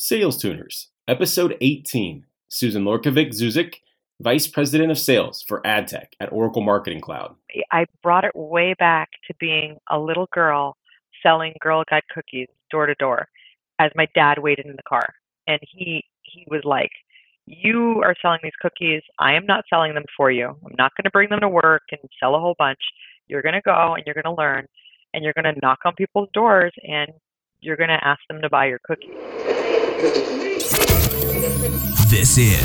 Sales Tuners, Episode 18. Susan Lorkovic Zuzik, Vice President of Sales for AdTech at Oracle Marketing Cloud. I brought it way back to being a little girl selling Girl Guide cookies door to door as my dad waited in the car. And he he was like, You are selling these cookies. I am not selling them for you. I'm not going to bring them to work and sell a whole bunch. You're going to go and you're going to learn and you're going to knock on people's doors and you're going to ask them to buy your cookies. This is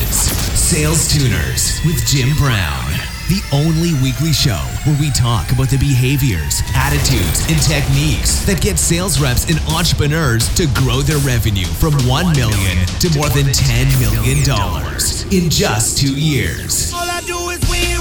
Sales Tuners with Jim Brown, the only weekly show where we talk about the behaviors, attitudes, and techniques that get sales reps and entrepreneurs to grow their revenue from 1 million to more than 10 million dollars in just 2 years. All I do is win,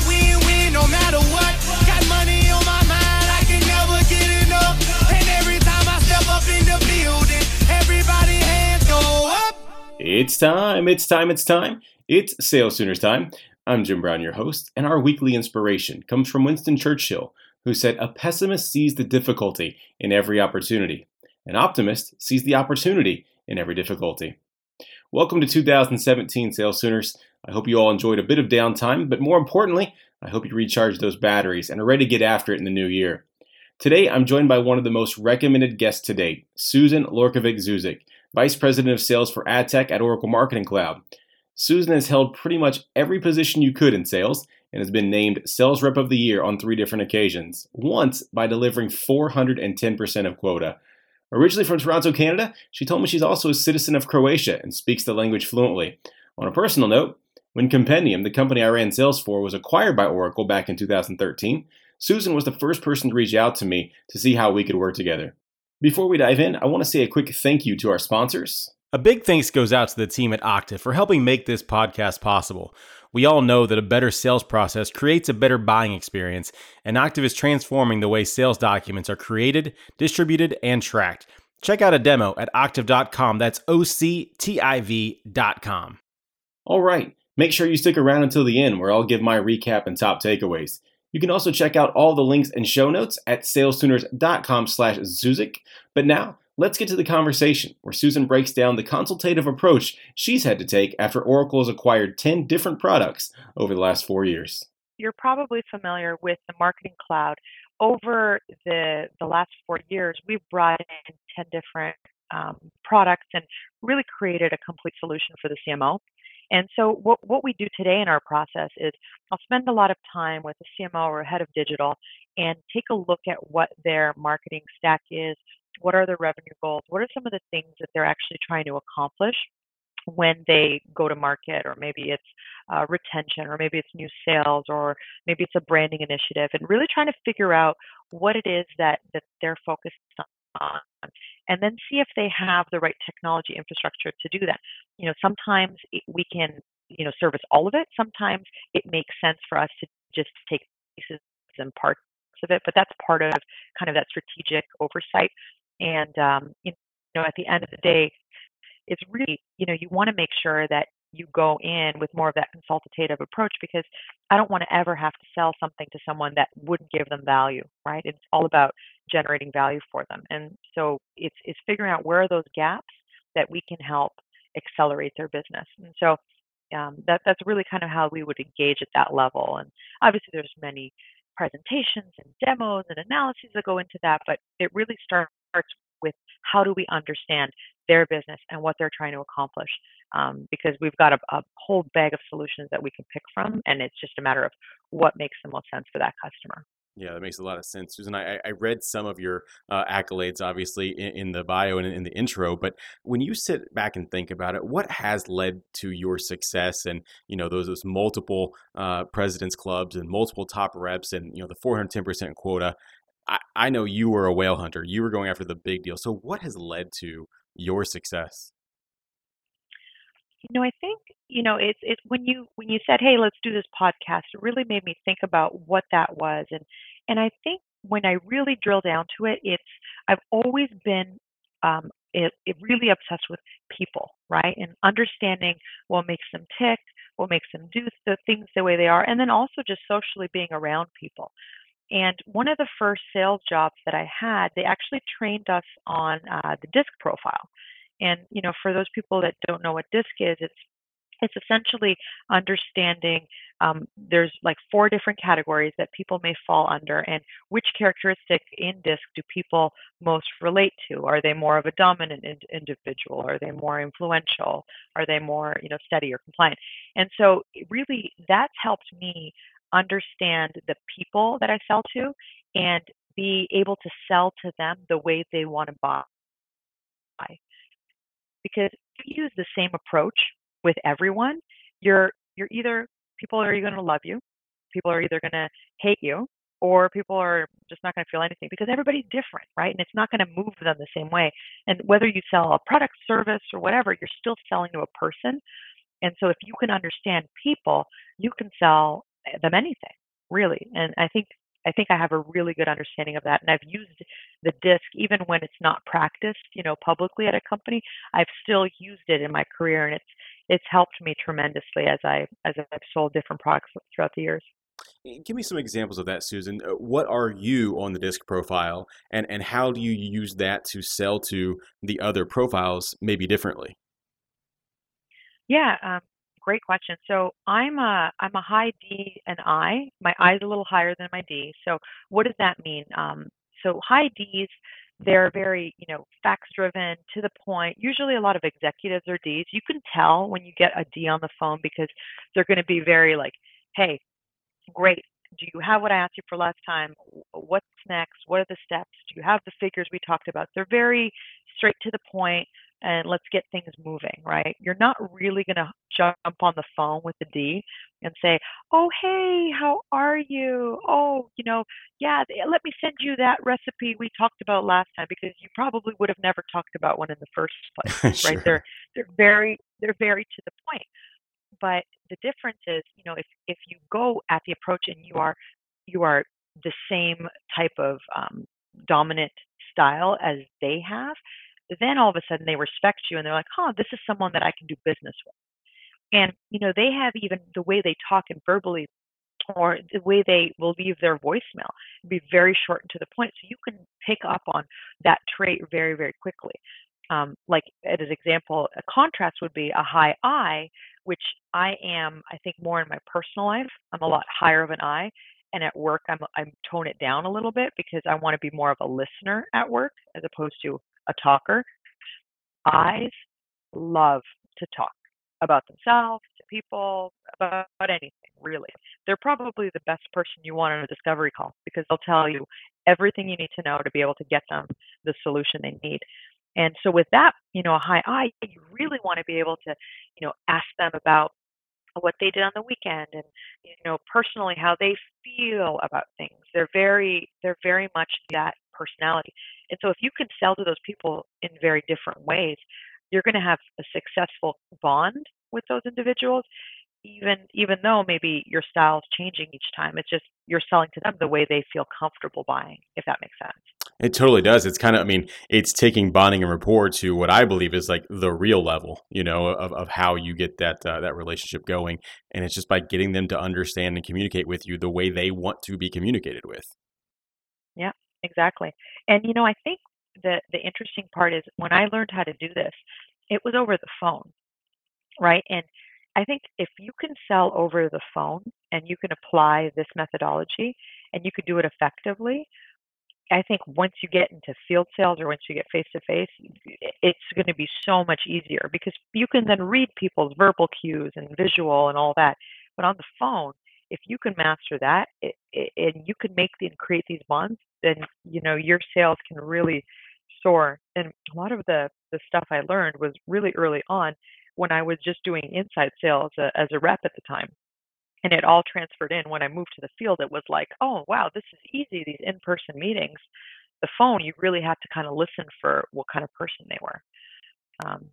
It's time, it's time, it's time. It's Sales Tuners time. I'm Jim Brown, your host, and our weekly inspiration comes from Winston Churchill, who said, A pessimist sees the difficulty in every opportunity. An optimist sees the opportunity in every difficulty. Welcome to 2017 Sales Tuners. I hope you all enjoyed a bit of downtime, but more importantly, I hope you recharged those batteries and are ready to get after it in the new year. Today, I'm joined by one of the most recommended guests to date, Susan Lorkovic Zuzik, Vice President of Sales for AdTech at Oracle Marketing Cloud. Susan has held pretty much every position you could in sales and has been named Sales Rep of the Year on three different occasions, once by delivering 410% of quota. Originally from Toronto, Canada, she told me she's also a citizen of Croatia and speaks the language fluently. On a personal note, when Compendium, the company I ran sales for, was acquired by Oracle back in 2013, Susan was the first person to reach out to me to see how we could work together. Before we dive in, I want to say a quick thank you to our sponsors. A big thanks goes out to the team at Octiv for helping make this podcast possible. We all know that a better sales process creates a better buying experience, and Octiv is transforming the way sales documents are created, distributed, and tracked. Check out a demo at octiv.com. That's O C T I V.com. All right, make sure you stick around until the end where I'll give my recap and top takeaways. You can also check out all the links and show notes at salestuners.com slash Zuzik. But now, let's get to the conversation where Susan breaks down the consultative approach she's had to take after Oracle has acquired 10 different products over the last four years. You're probably familiar with the Marketing Cloud. Over the, the last four years, we've brought in 10 different um, products and really created a complete solution for the CMO. And so, what, what we do today in our process is I'll spend a lot of time with the CMO or a head of digital and take a look at what their marketing stack is, what are their revenue goals, what are some of the things that they're actually trying to accomplish when they go to market, or maybe it's uh, retention, or maybe it's new sales, or maybe it's a branding initiative, and really trying to figure out what it is that, that they're focused on and then see if they have the right technology infrastructure to do that. You know, sometimes it, we can, you know, service all of it. Sometimes it makes sense for us to just take pieces and parts of it, but that's part of kind of that strategic oversight. And um, you know, at the end of the day, it's really, you know, you want to make sure that you go in with more of that consultative approach because I don't want to ever have to sell something to someone that wouldn't give them value, right? It's all about generating value for them. And so it's it's figuring out where are those gaps that we can help accelerate their business. And so um, that that's really kind of how we would engage at that level. And obviously there's many presentations and demos and analyses that go into that, but it really starts with how do we understand their business and what they're trying to accomplish um, because we've got a, a, whole bag of solutions that we can pick from and it's just a matter of what makes the most sense for that customer Yeah, that makes a lot of sense, Susan. I, I read some of your uh, accolades, obviously, in, in the bio and in the intro. But when you sit back and think about it, what has led to your success and you know those those multiple uh, presidents clubs and multiple top reps and you know the 410 percent quota? I, I know you were a whale hunter. You were going after the big deal. So what has led to your success? you know i think you know it's it's when you when you said hey let's do this podcast it really made me think about what that was and and i think when i really drill down to it it's i've always been um it, it really obsessed with people right and understanding what makes them tick what makes them do the things the way they are and then also just socially being around people and one of the first sales jobs that I had, they actually trained us on uh, the disc profile. And you know, for those people that don't know what DISC is, it's it's essentially understanding um, there's like four different categories that people may fall under and which characteristic in disc do people most relate to? Are they more of a dominant in- individual? Are they more influential? Are they more you know steady or compliant? And so really that's helped me understand the people that i sell to and be able to sell to them the way they want to buy. Because if you use the same approach with everyone, you're you're either people are going to love you, people are either going to hate you, or people are just not going to feel anything because everybody's different, right? And it's not going to move them the same way. And whether you sell a product, service, or whatever, you're still selling to a person. And so if you can understand people, you can sell eh, them anything, really. And I think I think I have a really good understanding of that. And I've used the disc even when it's not practiced, you know, publicly at a company. I've still used it in my career, and it's it's helped me tremendously as I as I've sold different products throughout the years. Give me some examples of that, Susan. Uh, what are you on the disc profile, and and how do you use that to sell to the other profiles, maybe differently? Yeah, um, great question. So I'm a I'm a high D and I. My I is a little higher than my D. So what does that mean? Um, so high Ds, they're very you know facts driven, to the point. Usually a lot of executives are Ds. You can tell when you get a D on the phone because they're going to be very like, hey, great. Do you have what I asked you for last time? What's next? What are the steps? Do you have the figures we talked about? They're very straight to the point and let's get things moving, right? You're not really going to jump on the phone with the D and say, "Oh, hey, how are you? Oh, you know, yeah, let me send you that recipe we talked about last time because you probably would have never talked about one in the first place, sure. right? They're they're very they're very to the point. But the difference is, you know, if if you go at the approach and you are you are the same type of um, dominant style as they have, then all of a sudden they respect you and they're like, huh, this is someone that I can do business with. And, you know, they have even the way they talk and verbally or the way they will leave their voicemail be very short and to the point. So you can pick up on that trait very, very quickly. Um, like as an example, a contrast would be a high I, which I am, I think, more in my personal life. I'm a lot higher of an I, and at work, I'm I'm tone it down a little bit because I want to be more of a listener at work as opposed to a talker. Eyes love to talk about themselves, to people, about, about anything, really. They're probably the best person you want on a discovery call because they'll tell you everything you need to know to be able to get them the solution they need. And so with that, you know, a high I, you really want to be able to, you know, ask them about what they did on the weekend and you know personally how they feel about things. They're very they're very much that personality. And so if you can sell to those people in very different ways you're going to have a successful bond with those individuals even even though maybe your style is changing each time. It's just you're selling to them the way they feel comfortable buying if that makes sense it totally does. It's kind of, I mean, it's taking bonding and rapport to what I believe is like the real level, you know, of, of how you get that uh, that relationship going, and it's just by getting them to understand and communicate with you the way they want to be communicated with. Yeah, exactly. And you know, I think the the interesting part is when I learned how to do this, it was over the phone, right? And I think if you can sell over the phone and you can apply this methodology and you could do it effectively, I think once you get into field sales or once you get face to face, it's going to be so much easier because you can then read people's verbal cues and visual and all that. But on the phone, if you can master that it, it, and you can make and create these bonds, then you know your sales can really soar. And a lot of the the stuff I learned was really early on when I was just doing inside sales uh, as a rep at the time and it all transferred in when i moved to the field it was like oh wow this is easy these in-person meetings. The phone you really have to kind of listen for what kind of person they were. Um,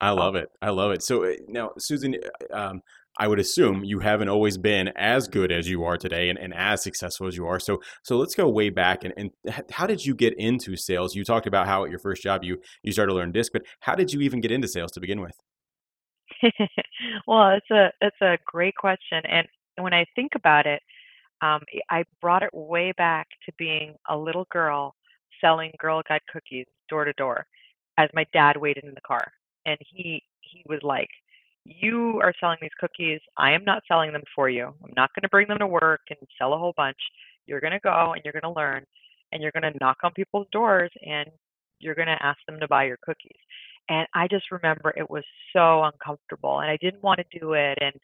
i love it i love it. So uh, now susan uh, um, i would assume you haven't always been as good as you are today and, and as successful as you are so so let's go way back and, and how did you get into sales? You talked about how at your first job you you started to learn disc but how did you even get into sales to begin with well, it's a it's a great question, and when I think about it, um, I brought it way back to being a little girl selling Girl Guide cookies door to door as my dad waited in the car. and he he was like, "You are selling these cookies. I am not selling them for you. I'm not going to bring them to work and sell a whole bunch. You're going to go and you're going to learn, and you're going to knock on people's doors and you're going to ask them to buy your cookies." And I just remember it was so uncomfortable, and I didn't want to do it, and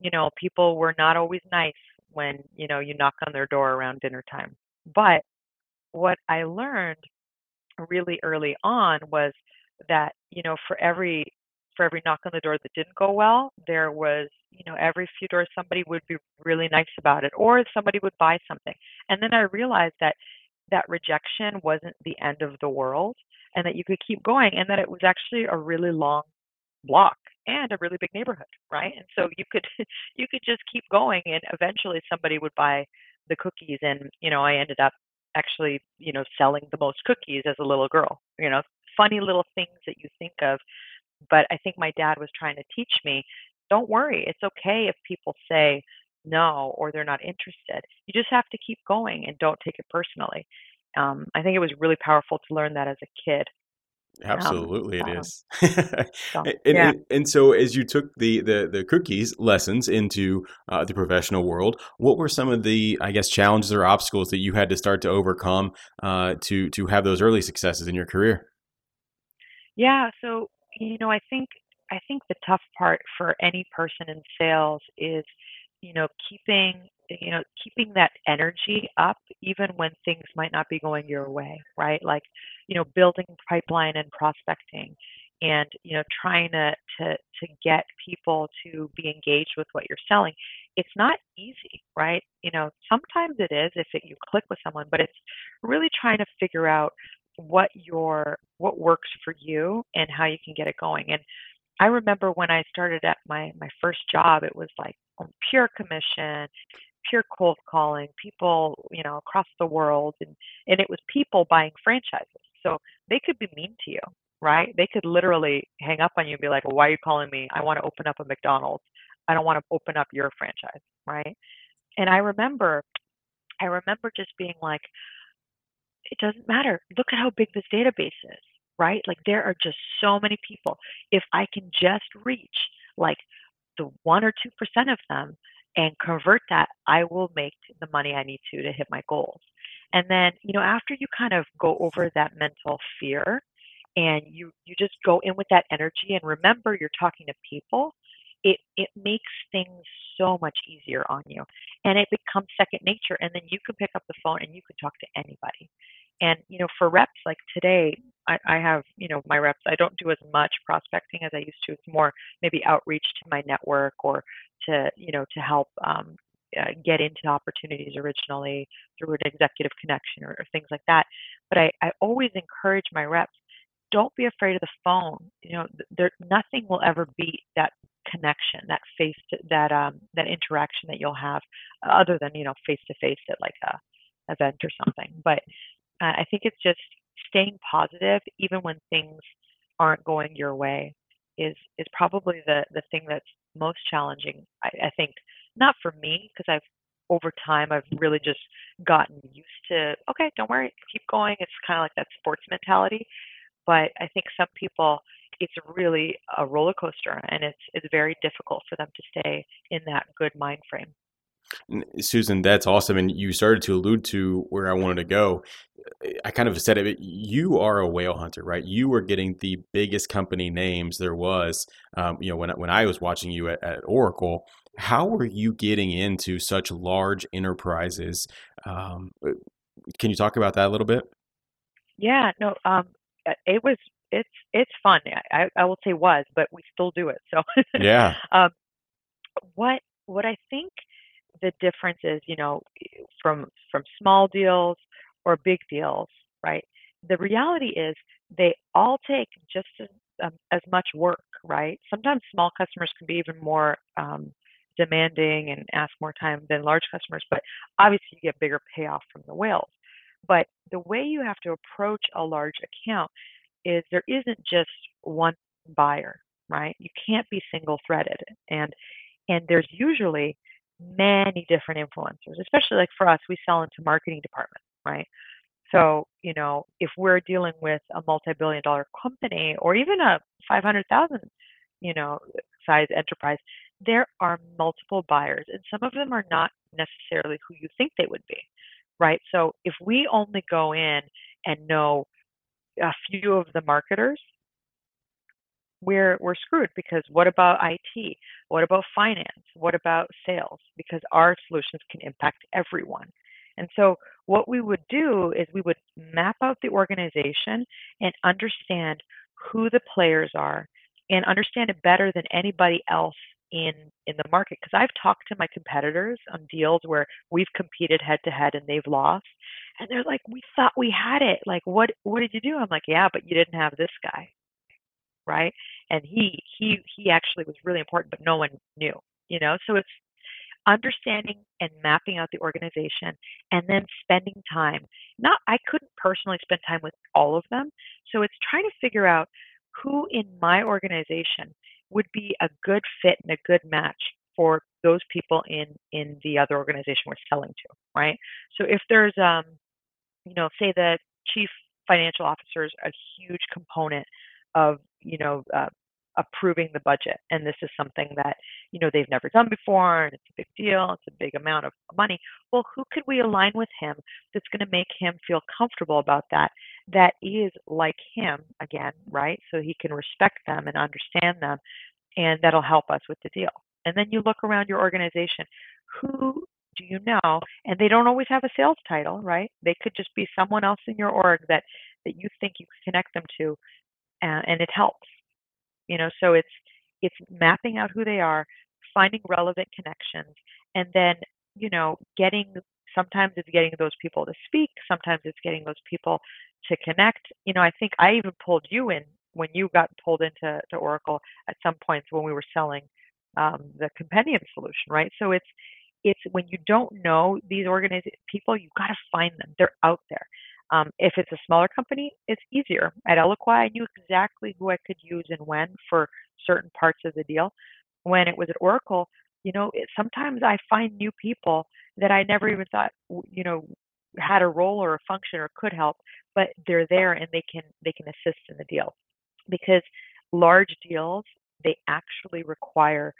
you know, people were not always nice when you know you knock on their door around dinner time. But what I learned really early on was that you know for every for every knock on the door that didn't go well there was you know every few doors somebody would be really nice about it or somebody would buy something and then i realized that that rejection wasn't the end of the world and that you could keep going and that it was actually a really long block and a really big neighborhood right and so you could you could just keep going and eventually somebody would buy the cookies and you know i ended up actually, you know, selling the most cookies as a little girl. You know, funny little things that you think of. But I think my dad was trying to teach me don't worry, it's okay if people say no or they're not interested. You just have to keep going and don't take it personally. Um, I think it was really powerful to learn that as a kid. Um, Absolutely, um, it is. so, and, yeah. and, and so, as you took the the, the cookies lessons into uh, the professional world, what were some of the, I guess, challenges or obstacles that you had to start to overcome uh, to to have those early successes in your career? Yeah, so you know, I think I think the tough part for any person in sales is, you know, keeping you know keeping that energy up even when things might not be going your way, right? Like, you know, building pipeline and prospecting and you know trying to to to get people to be engaged with what you're selling. It's not easy right? You know sometimes it is if it, you click with someone but it's really trying to figure out what your what works for you and how you can get it going. And i remember when i started at my my first job it was like Um, pure commission pure cold calling people you know across the world and and it was people buying franchises so they could be mean to you right they could literally hang up on you and be like well why are you calling me i want to open up a mcdonald's i don't want to open up your franchise right and i remember i remember just being like it doesn't matter. Look at how big this database is, right? Like there are just so many people. If I can just reach like the one or two percent of them and convert that, I will make the money I need to to hit my goals. And then, you know, after you kind of go over that mental fear and you you just go in with that energy and remember you're talking to people, it it makes things so much easier on you. And it becomes second nature. And then you can pick up the phone and you can talk to anybody and you know for reps like today I, I have you know my reps i don't do as much prospecting as i used to. It's more maybe outreach to my network or to you know to help um, uh, get into opportunities originally through an executive connection or, or things like that. But I, I always encourage my reps don't be afraid of the phone. You know there nothing will ever beat that connection that face to, that um that interaction that you'll have other than you know face to face at like a event or something. But uh, i think it's just staying positive even when things aren't going your way is is probably the the thing that's most challenging i, I think not for me because i've over time i've really just gotten used to okay don't worry keep going it's kind of like that sports mentality but i think some people it's really a roller coaster and it's it's very difficult for them to stay in that good mind frame Susan, that's awesome. And you started to allude to where I wanted to go. I kind of said it. You are a whale hunter, right? You were getting the biggest company names there was. Um, you know, when when I was watching you at, at, Oracle, how were you getting into such large enterprises? Um, uh, can you talk about that a little bit? Yeah, no, um, uh, it was it's it's fun. I, I will say was, but we still do it. So yeah. um, what what I think the difference is, you know, from from small deals or big deals, right? The reality is they all take just as, um, as much work, right? Sometimes small customers can be even more um, demanding and ask more time than large customers, but obviously you get bigger payoff from the whales. But the way you have to approach a large account is there isn't just one buyer, right? You can't be single threaded. And and there's usually many different influencers, especially like for us, we sell into marketing departments, right? So, you know, if we're dealing with a multi-billion dollar company or even a 500,000, you know, size enterprise, there are multiple buyers and some of them are not necessarily who you think they would be, right? So if we only go in and know a few of the marketers, we're we're screwed because what about IT? What about finance? What about sales? Because our solutions can impact everyone. And so what we would do is we would map out the organization and understand who the players are and understand it better than anybody else in in the market. Because I've talked to my competitors on deals where we've competed head to head and they've lost and they're like we thought we had it. Like what what did you do? I'm like yeah but you didn't have this guy. Right? And he he he actually was really important but no one knew you know? So it's understanding and mapping out the organization and then spending time. Not i couldn't personally spend time with all of them so it's trying to figure out who in my organization would be a good fit and a good match for those people in in the other organization we're selling to right? So if there's um you know say the chief financial officer is a huge component of you know uh, approving the budget and this is something that you know they've never done before and it's a big deal it's a big amount of money. Well who could we align with him that's going to make him feel comfortable about that that is like him again right? So he can respect them and understand them and that'll help us with the deal. And then you look around your organization who do you know? And they don't always have a sales title right? They could just be someone else in your org that that you think you can connect them to uh, and it helps you know so it's it's mapping out who they are finding relevant connections and then you know getting sometimes it's getting those people to speak sometimes it's getting those people to connect. You know i think i even pulled you in when you got pulled into to oracle at some points when we were selling um, the compendium solution right? So it's it's when you don't know these organizations people you've got to find them. They're out there um, if it's a smaller company, it's easier. At Eloqua, I knew exactly who I could use and when for certain parts of the deal. When it was at Oracle, you know, it, sometimes I find new people that I never even thought, you know, had a role or a function or could help, but they're there and they can they can assist in the deal. Because large deals, they actually require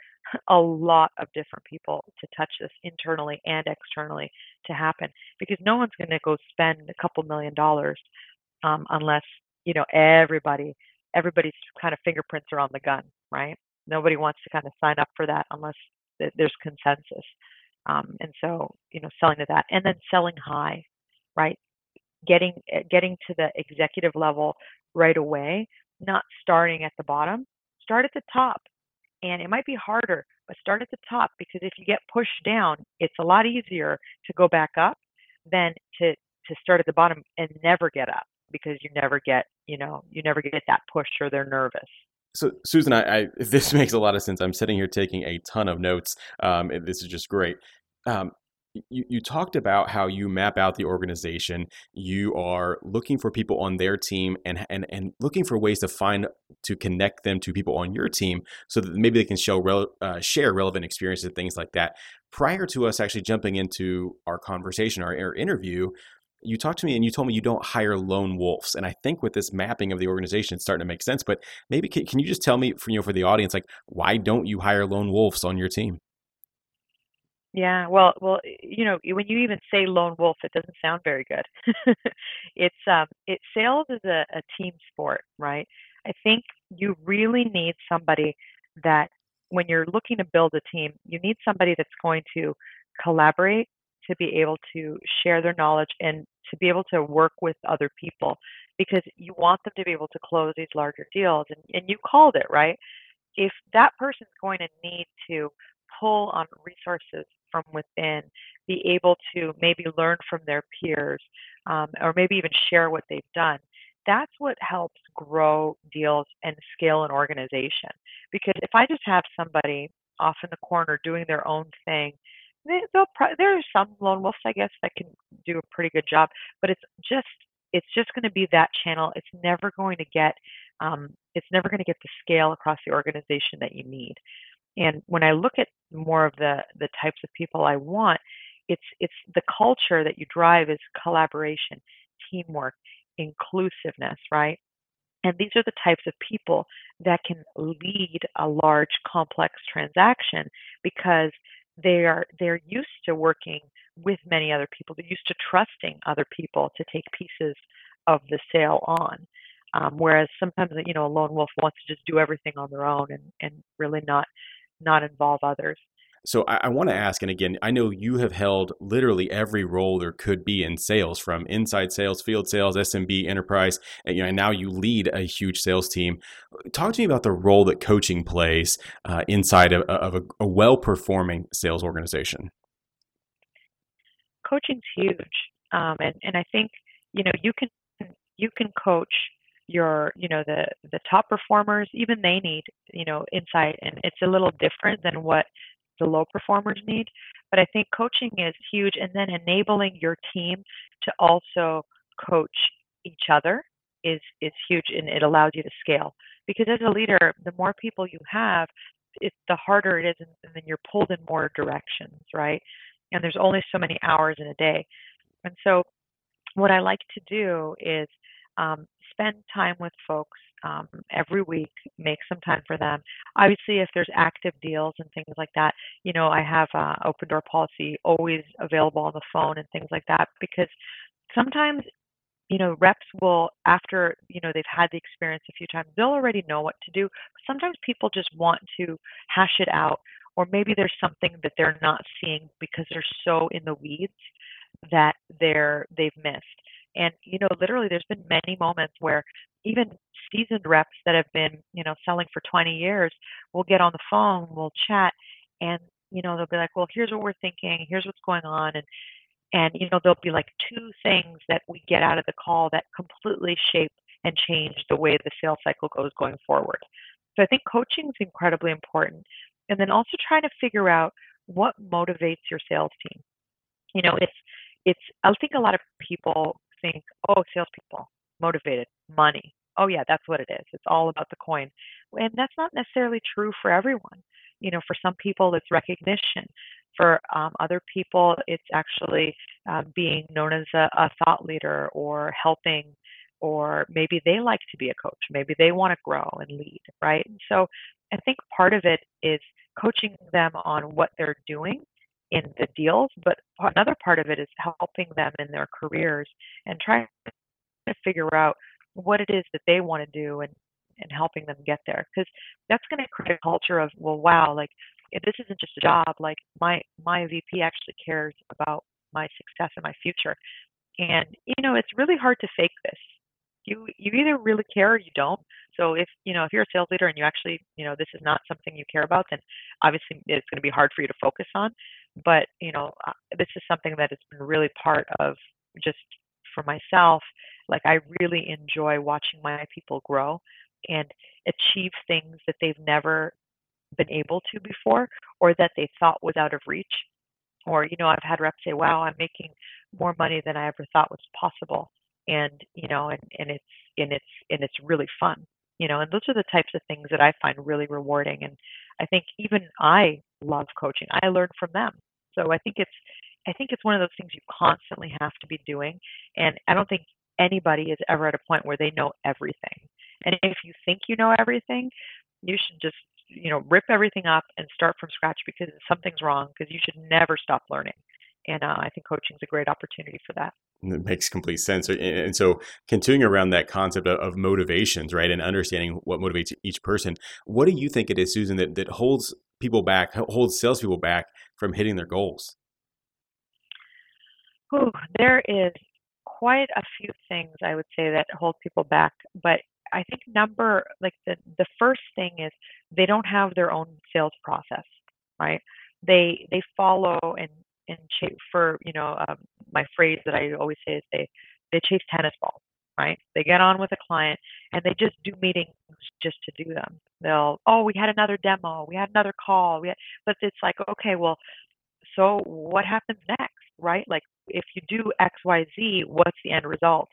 a lot of different people to touch this internally and externally to happen because no one's going to go spend a couple million dollars um, unless you know everybody everybody's kind of fingerprints are on the gun right? Nobody wants to kind of sign up for that unless there's consensus um, and so you know selling to that. And then selling high right? Getting eh, getting to the executive level right away not starting at the bottom. Start at the top and it might be harder, but start at the top because if you get pushed down, it's a lot easier to go back up than to to start at the bottom and never get up because you never get, you know, you never get that push or they're nervous. So, Susan, I, I, this makes a lot of sense. I'm sitting here taking a ton of notes. Um, this is just great. Um, you, you talked about how you map out the organization. You are looking for people on their team and, and, and looking for ways to find to connect them to people on your team so that maybe they can show rel, uh, share relevant experiences and things like that. Prior to us actually jumping into our conversation, our, our interview, you talked to me and you told me you don't hire lone wolves and i think with this mapping of the organization it's starting to make sense but maybe can, can you just tell me for you know for the audience like why don't you hire lone wolves on your team yeah, well, well, you know, when you even say lone wolf, it doesn't sound very good. it's um, it sales is a, a team sport, right? I think you really need somebody that when you're looking to build a team, you need somebody that's going to collaborate, to be able to share their knowledge, and to be able to work with other people because you want them to be able to close these larger deals. And, and you called it, right? If that person's going to need to pull on resources from within, be able to maybe learn from their peers, um, or maybe even share what they've done. That's what helps grow deals and scale an organization. Because if I just have somebody off in the corner doing their own thing, they, they'll pro- there are some lone wolves, I guess, that can do a pretty good job, but it's just it's just going to be that channel. It's never going to get um, it's never going to get the scale across the organization that you need. And when I look at more of the the types of people I want, it's it's the culture that you drive is collaboration, teamwork, inclusiveness, right? And these are the types of people that can lead a large complex transaction because they are they're used to working with many other people. They're used to trusting other people to take pieces of the sale on. Um, whereas sometimes you know a lone wolf wants to just do everything on their own and, and really not not involve others. So I, I want to ask, and again, I know you have held literally every role there could be in sales, from inside sales, field sales, SMB, enterprise, and, you know, and now you lead a huge sales team. Talk to me about the role that coaching plays uh, inside of, of a, a well-performing sales organization. Coaching's huge, um, and and I think you know you can you can coach your you know the the top performers even they need you know insight and it's a little different than what the low performers need. But I think coaching is huge, and then enabling your team to also coach each other is is huge, and it allows you to scale. Because as a leader, the more people you have, it, the harder it is, and, and then you're pulled in more directions, right? And there's only so many hours in a day, and so what I like to do is um, spend time with folks um, every week, make some time for them. Obviously, if there's active deals and things like that, you know, I have uh, open door policy always available on the phone and things like that because sometimes you know reps will after you know they've had the experience a few times they'll already know what to do sometimes people just want to hash it out or maybe there's something that they're not seeing because they're so in the weeds that they're they've missed and you know literally there's been many moments where even seasoned reps that have been, you know, selling for 20 years will get on the phone, we'll chat, and you know, they'll be like, "Well, here's what we're thinking. Here's what's going on," and and you know, there'll be like two things that we get out of the call that completely shape and change the way the sales cycle goes going forward. So I think coaching is incredibly important, and then also trying to figure out what motivates your sales team. You know, it's it's I think a lot of people think, oh, salespeople motivated, money, oh yeah, that's what it is. It's all about the coin. And that's not necessarily true for everyone. You know, for some people, it's recognition. For um, other people, it's actually um, being known as a, a thought leader or helping, or maybe they like to be a coach. Maybe they want to grow and lead, right? And so I think part of it is coaching them on what they're doing in the deals, but another part of it is helping them in their careers and trying to figure out what it is that they want to do and and helping them get there because that's going to create a culture of well wow like if this isn't just a job like my my vp actually cares about my success and my future. And you know it's really hard to fake this. You you either really care or you don't. So if you know if you're a sales leader and you actually you know this is not something you care about then obviously it's going to be hard for you to focus on but you know uh, this is something that has been really part of just for myself like I really enjoy watching my people grow and achieve things that they've never been able to before or that they thought was out of reach. Or, you know, I've had reps say, wow, I'm making more money than I ever thought was possible. And, you know, and, and it's and it's and it's really fun. You know, and those are the types of things that I find really rewarding. And I think even I love coaching. I learn from them. So I think it's I think it's one of those things you constantly have to be doing. And I don't think anybody is ever at a point where they know everything. And if you think you know everything, you should just you know rip everything up and start from scratch because something's wrong because you should never stop learning. And uh, I think coaching is a great opportunity for that. It makes complete sense. And so, continuing around that concept of motivations, right, and understanding what motivates each person, what do you think it is, Susan, that, that holds people back, holds salespeople back from hitting their goals? Ooh, there is quite a few things I would say that hold people back, but I think number like the the first thing is they don't have their own sales process, right? They they follow and and chase for you know um, my phrase that I always say is they they chase tennis balls, right? They get on with a client and they just do meetings just to do them. They'll oh we had another demo, we had another call, we had, but it's like okay well so what happens next, right? Like if you do X, Y, Z, what's the end result?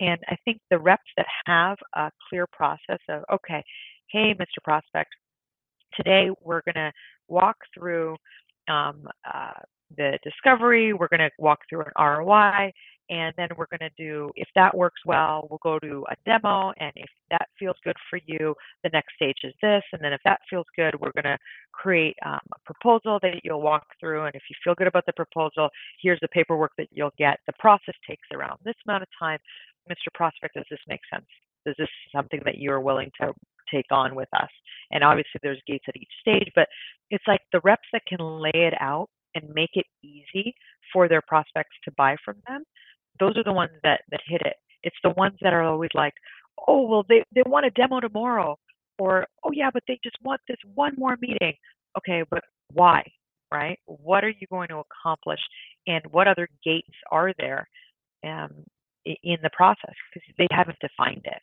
And I think the reps that have a clear process of, okay, hey, Mr. Prospect, today we're going to walk through um, uh, the discovery, we're going to walk through an ROI, and then we're going to do if that works well we'll go to a demo and if that feels good for you the next stage is this and then if that feels good we're going to create um, a proposal that you'll walk through and if you feel good about the proposal here's the paperwork that you'll get. The process takes around this amount of time. Mr prospect does this make sense? Is this something that you're willing to take on with us? And obviously there's gates at each stage but it's like the reps that can lay it out and make it easy for their prospects to buy from them those are the ones that that hit it. It's the ones that are always like, oh well, they they want a demo tomorrow, or oh yeah, but they just want this one more meeting. Okay, but why? Right? What are you going to accomplish, and what other gates are there um, in the process? Because they haven't defined it.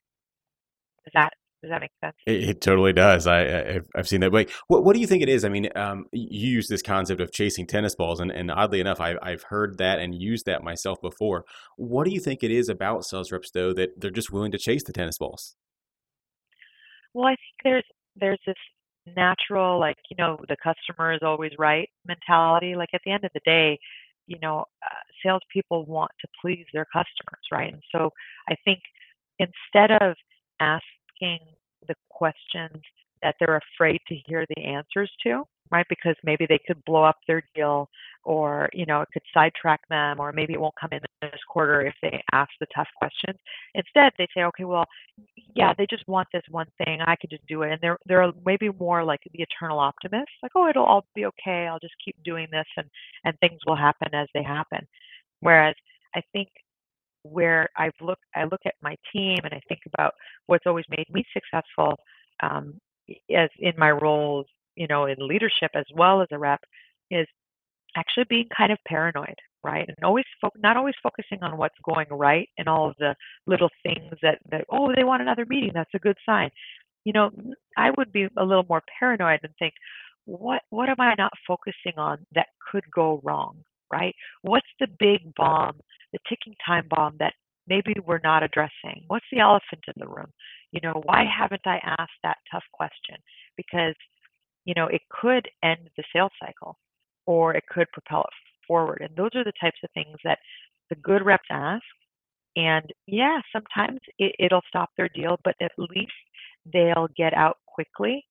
Is that does that make sense? It, it totally does. I, I have seen that. Wait, what what do you think it is? I mean, um, you use this concept of chasing tennis balls, and, and oddly enough, I, I've heard that and used that myself before. What do you think it is about sales reps though that they're just willing to chase the tennis balls? Well, I think there's there's this natural like you know the customer is always right mentality. Like at the end of the day, you know, uh, salespeople want to please their customers, right? And so I think instead of asking the questions that they're afraid to hear the answers to, right? Because maybe they could blow up their deal or, you know, it could sidetrack them or maybe it won't come in this quarter if they ask the tough questions. Instead, they say, okay, well, yeah, they just want this one thing. I could just do it. And they're, they're maybe more like the eternal optimist, like, oh, it'll all be okay. I'll just keep doing this and, and things will happen as they happen. Whereas I think where I've looked, I look at my team and I think about what's always made me successful um, as in my roles, you know, in leadership as well as a rep, is actually being kind of paranoid, right? And always fo- not always focusing on what's going right and all of the little things that that oh they want another meeting, that's a good sign. You know, I would be a little more paranoid and think, what what am I not focusing on that could go wrong, right? What's the big bomb the ticking time bomb that maybe we're not addressing? What's the elephant in the room? You know, why haven't I asked that tough question? Because, you know, it could end the sales cycle or it could propel it forward. And those are the types of things that the good reps ask. And yeah, sometimes it, it'll stop their deal, but at least they'll get out quickly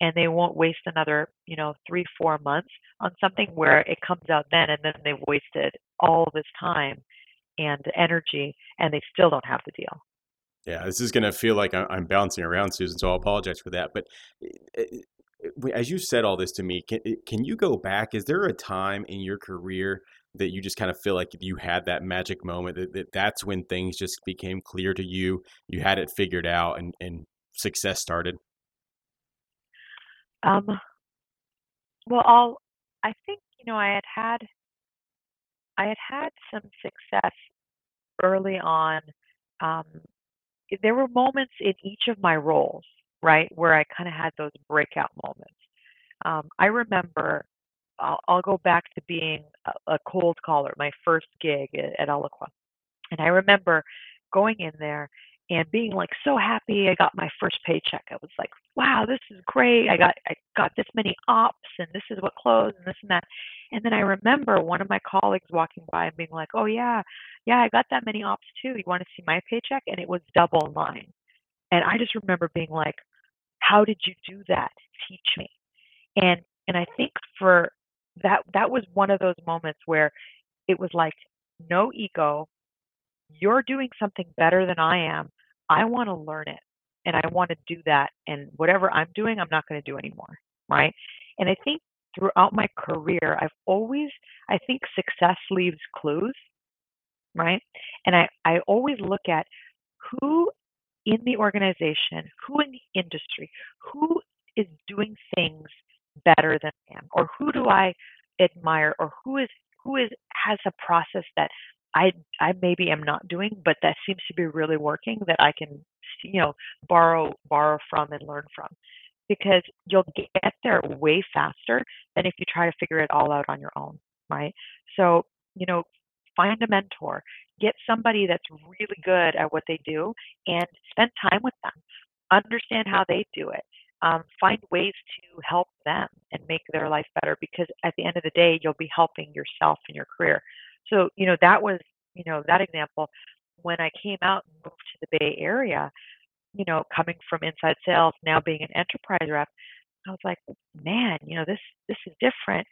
and they won't waste another, you know, three, four months on something where it comes out then and then they've wasted all this time and energy, and they still don't have the deal. Yeah, this is going to feel like I'm bouncing around, Susan. So I'll apologize for that. But eh, eh, as you said all this to me, can eh, can you go back? Is there a time in your career that you just kind of feel like you had that magic moment that, that that's when things just became clear to you? You had it figured out, and and success started. Um. Well, I'll. I think you know I had had I had had some success early on. Um, there were moments in each of my roles, right, where I kind of had those breakout moments. Um, I remember, I'll, I'll, go back to being a, a, cold caller, my first gig at, at Eloqua. And I remember going in there and being like so happy I got my first paycheck. I was like, wow, this is great. I got I got this many ops and this is what closed and this and that. And then I remember one of my colleagues walking by and being like, "Oh yeah, yeah, I got that many ops too. You want to see my paycheck?" And it was double mine. And I just remember being like, "How did you do that? Teach me." And and I think for that that was one of those moments where it was like no ego. You're doing something better than I am. I want to learn it and I want to do that. And whatever I'm doing, I'm not going to do anymore. Right. And I think throughout my career, I've always, I think success leaves clues. Right. And I, I always look at who in the organization, who in the industry, who is doing things better than I am, or who do I admire, or who is who is has a process that I I maybe am not doing, but that seems to be really working that I can you know borrow borrow from and learn from. Because you'll get there way faster than if you try to figure it all out on your own right? So you know find a mentor. Get somebody that's really good at what they do and spend time with them. Understand how they do it. Um, find ways to help them and make their life better because at the end of the day you'll be helping yourself in your career so you know that was you know, that example, when I came out and moved to the Bay Area, you know, coming from inside sales, now being an enterprise rep, I was like, man, you know, this this is different.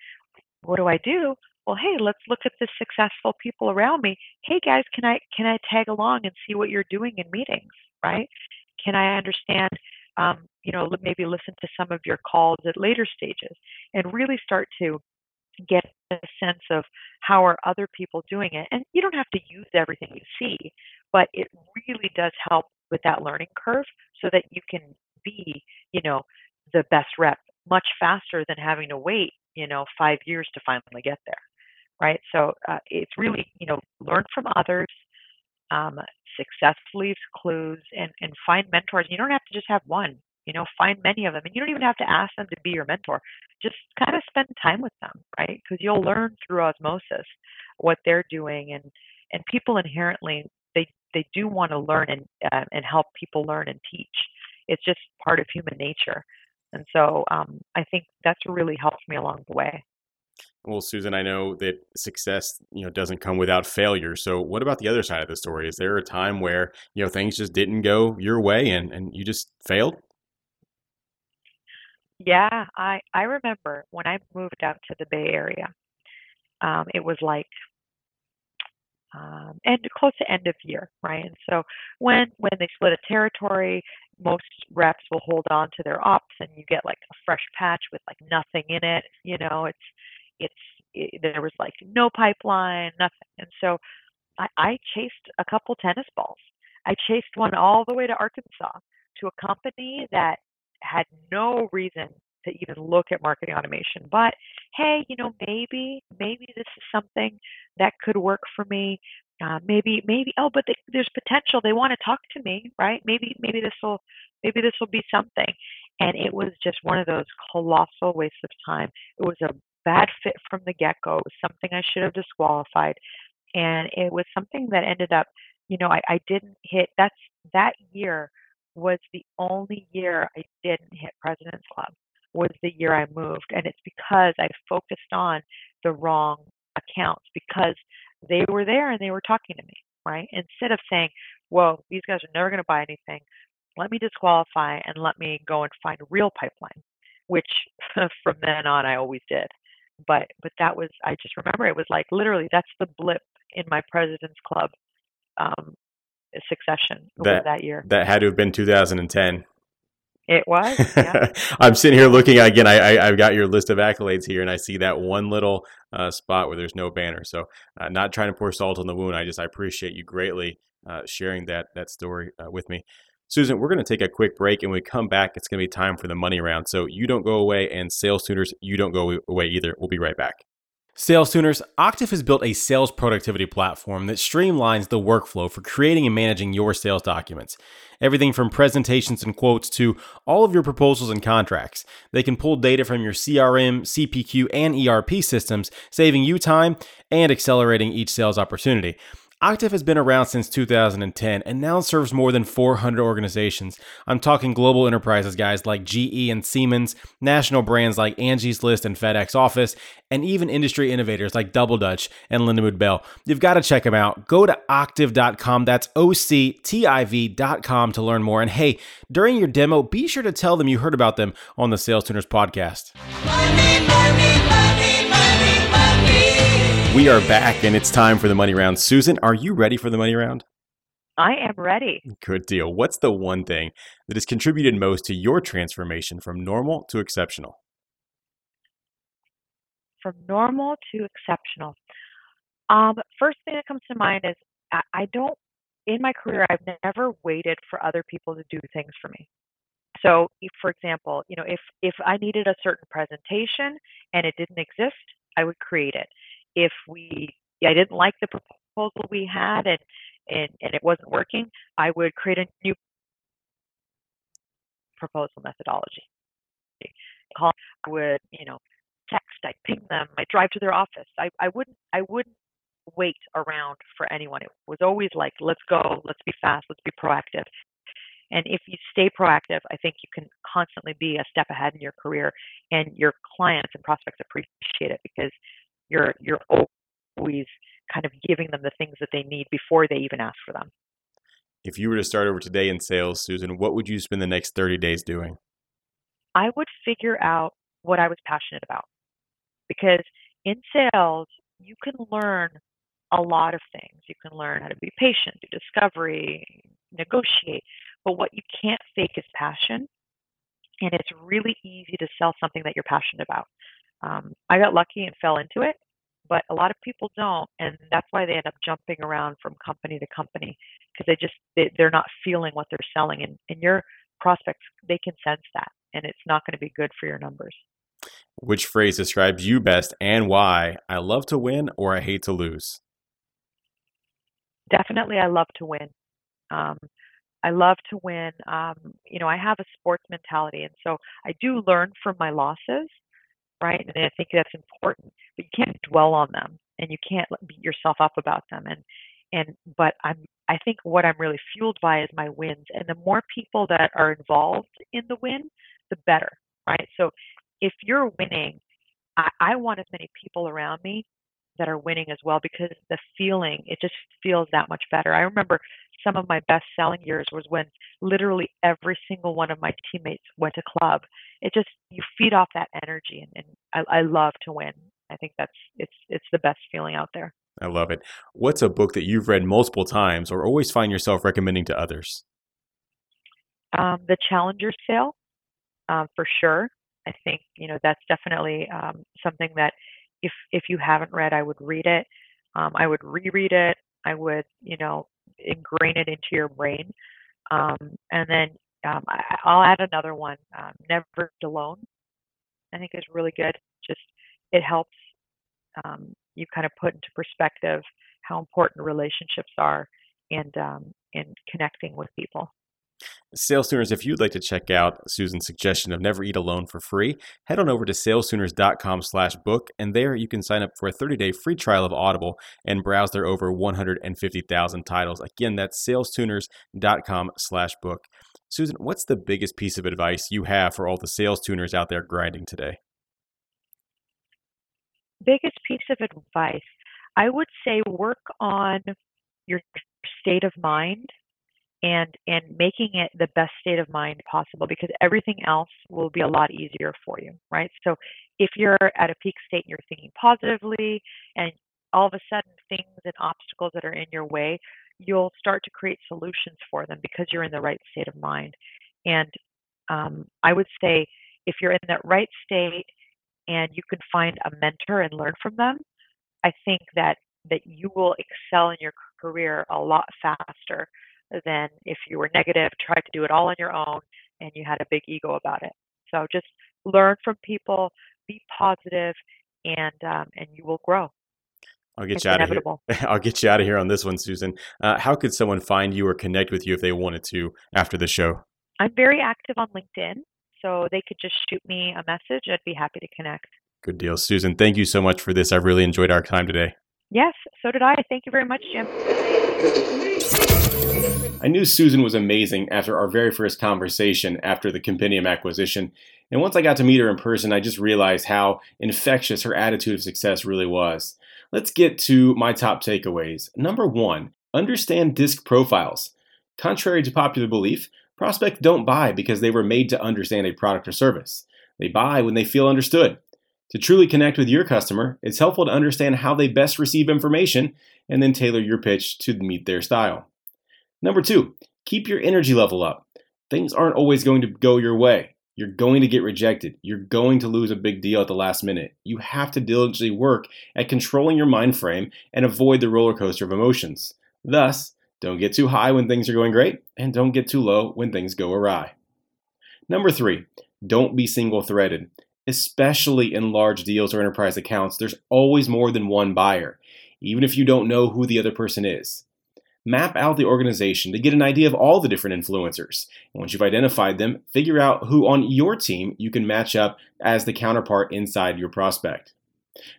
What do I do? Well, hey, let's look at the successful people around me. Hey guys, can I can I tag along and see what you're doing in meetings, right? Can I understand um, you know, maybe listen to some of your calls at later stages and really start to get a sense of how are other people doing it. And you don't have to use everything you see, but it really does help with that learning curve so that you can be, you know, the best rep much faster than having to wait, you know, five years to finally get there. Right. So uh, it's really, you know, learn from others, um, success leaves clues, and, and find mentors. You don't have to just have one. You know, find many of them, and you don't even have to ask them to be your mentor. Just kind of spend time with them, right? Because you'll learn through osmosis what they're doing, and and people inherently they they do want to learn and uh, and help people learn and teach. It's just part of human nature, and so um, I think that's really helped me along the way. Well, Susan, I know that success, you know, doesn't come without failure. So, what about the other side of the story? Is there a time where you know things just didn't go your way and and you just failed? Yeah, I I remember when I moved out to the Bay Area. Um, it was like um, and close to end of year, right? And so when when they split a territory, most reps will hold on to their ops, and you get like a fresh patch with like nothing in it. You know, it's it's it, there was like no pipeline, nothing, and so I, I chased a couple tennis balls. I chased one all the way to Arkansas to a company that had no reason to even look at marketing automation. But hey, you know, maybe maybe this is something that could work for me. Uh, maybe maybe oh, but they, there's potential. They want to talk to me, right? Maybe maybe this will maybe this will be something. And it was just one of those colossal wastes of time. It was a bad fit from the get go. It was something I should have disqualified, and it was something that ended up, you know, I, I didn't hit. That's that year was the only year I didn't hit President's Club was the year I moved. And it's because I focused on the wrong accounts because they were there and they were talking to me, right? Instead of saying, whoa, these guys are never going to buy anything. Let me disqualify and let me go and find a real pipeline, which from then on I always did. But but that was I just remember it was like literally that's the blip in my president's club um, succession that, that year. That had to have been 2010. It was. Yeah. I'm sitting here looking again. I, I have got your list of accolades here, and I see that one little uh, spot where there's no banner. So, uh, not trying to pour salt on the wound. I just I appreciate you greatly uh, sharing that that story uh, with me. Susan, we're going to take a quick break, and when we come back, it's going to be time for the money round. So you don't go away, and sales tuners, you don't go away either. We'll be right back. Sales tuners, Octiv has built a sales productivity platform that streamlines the workflow for creating and managing your sales documents. Everything from presentations and quotes to all of your proposals and contracts. They can pull data from your CRM, CPQ, and ERP systems, saving you time and accelerating each sales opportunity. Octiv has been around since 2010 and now serves more than 400 organizations. I'm talking global enterprises, guys, like GE and Siemens, national brands like Angie's List and FedEx Office, and even industry innovators like Double Dutch and Lindenwood Bell. You've got to check them out. Go to octiv.com. That's O C T I V.com to learn more. And hey, during your demo, be sure to tell them you heard about them on the Sales Tuners podcast. Money, money, money. We are back and it's time for the money round. Susan, are you ready for the money round? I am ready. Good deal. What's the one thing that has contributed most to your transformation from normal to exceptional? From normal to exceptional. Um, first thing that comes to mind is I, I don't, in my career, I've never waited for other people to do things for me. So, if, for example, you know, if if I needed a certain presentation and it didn't exist, I would create it if we I didn't like the proposal we had and and, and it wasn't working, I would create a new proposal methodology. I would, you know, text, I'd ping them, I'd drive to their office. I, I wouldn't I wouldn't wait around for anyone. It was always like, let's go, let's be fast, let's be proactive. And if you stay proactive, I think you can constantly be a step ahead in your career and your clients and prospects appreciate it because you're you're always kind of giving them the things that they need before they even ask for them. If you were to start over today in sales, Susan, what would you spend the next 30 days doing? I would figure out what I was passionate about because in sales, you can learn a lot of things. You can learn how to be patient, do discovery, negotiate. But what you can't fake is passion. And it's really easy to sell something that you're passionate about. Um, I got lucky and fell into it, but a lot of people don't. And that's why they end up jumping around from company to company because they just, they, they're not feeling what they're selling. And, and your prospects, they can sense that. And it's not going to be good for your numbers. Which phrase describes you best and why? I love to win or I hate to lose? Definitely, I love to win. Um, I love to win. Um, you know, I have a sports mentality, and so I do learn from my losses, right? And I think that's important. But you can't dwell on them, and you can't beat yourself up about them. And and but I'm I think what I'm really fueled by is my wins, and the more people that are involved in the win, the better, right? So if you're winning, I, I want as many people around me that are winning as well because the feeling it just feels that much better. I remember some of my best selling years was when literally every single one of my teammates went to club. It just you feed off that energy and, and I, I love to win. I think that's it's it's the best feeling out there. I love it. What's a book that you've read multiple times or always find yourself recommending to others? Um, the Challenger Sale, um, for sure. I think you know that's definitely um, something that if if you haven't read, I would read it. Um, I would reread it. I would you know ingrain it into your brain. Um, and then um, I, will add another one, um, Never Alone. I think is really good. Just it helps um, you kind of put into perspective how important relationships are and um, and connecting with people. Sales Tuners, if you'd like to check out Susan's suggestion of Never Eat Alone for free, head on over to salestuners.com slash book, and there you can sign up for a 30-day free trial of Audible and browse their over 150,000 titles. Again, that's salestuners.com slash book. Susan, what's the biggest piece of advice you have for all the sales tuners out there grinding today? Biggest piece of advice, I would say work on your state of mind and and making it the best state of mind possible because everything else will be a lot easier for you right? So if you're at a peak state and you're thinking positively and all of a sudden things and obstacles that are in your way you'll start to create solutions for them because you're in the right state of mind. And um, i would say if you're in that right state and you can find a mentor and learn from them i think that that you will excel in your career a lot faster than if you were negative, tried to do it all on your own, and you had a big ego about it. So just learn from people, be positive, and um, and you will grow. I'll get it's you out inevitable. of here. I'll get you out of here on this one, Susan. Uh, how could someone find you or connect with you if they wanted to after the show? I'm very active on LinkedIn, so they could just shoot me a message. I'd be happy to connect. Good deal, Susan. Thank you so much for this. I've really enjoyed our time today. Yes, so did I. Thank you very much, Jim. I knew Susan was amazing after our very first conversation after the Compendium acquisition, and once I got to meet her in person, I just realized how infectious her attitude of success really was. Let's get to my top takeaways. Number one, understand disc profiles. Contrary to popular belief, prospects don't buy because they were made to understand a product or service. They buy when they feel understood. To truly connect with your customer, it's helpful to understand how they best receive information and then tailor your pitch to meet their style. Number two, keep your energy level up. Things aren't always going to go your way. You're going to get rejected. You're going to lose a big deal at the last minute. You have to diligently work at controlling your mind frame and avoid the roller coaster of emotions. Thus, don't get too high when things are going great, and don't get too low when things go awry. Number three, don't be single threaded especially in large deals or enterprise accounts, there's always more than one buyer, even if you don't know who the other person is. Map out the organization to get an idea of all the different influencers. And once you've identified them, figure out who on your team you can match up as the counterpart inside your prospect.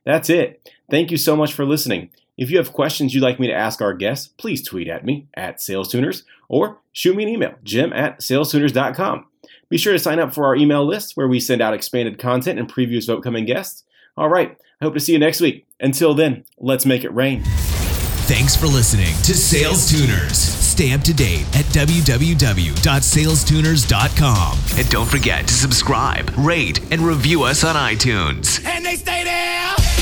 That's it. Thank you so much for listening. If you have questions you'd like me to ask our guests, please tweet at me at SalesTuners or shoot me an email, jim at salestuners.com. Be sure to sign up for our email list where we send out expanded content and previews of upcoming guests. All right, I hope to see you next week. Until then, let's make it rain. Thanks for listening to Sales Tuners. Stay up to date at www.salestuners.com. And don't forget to subscribe, rate, and review us on iTunes. And they stay there!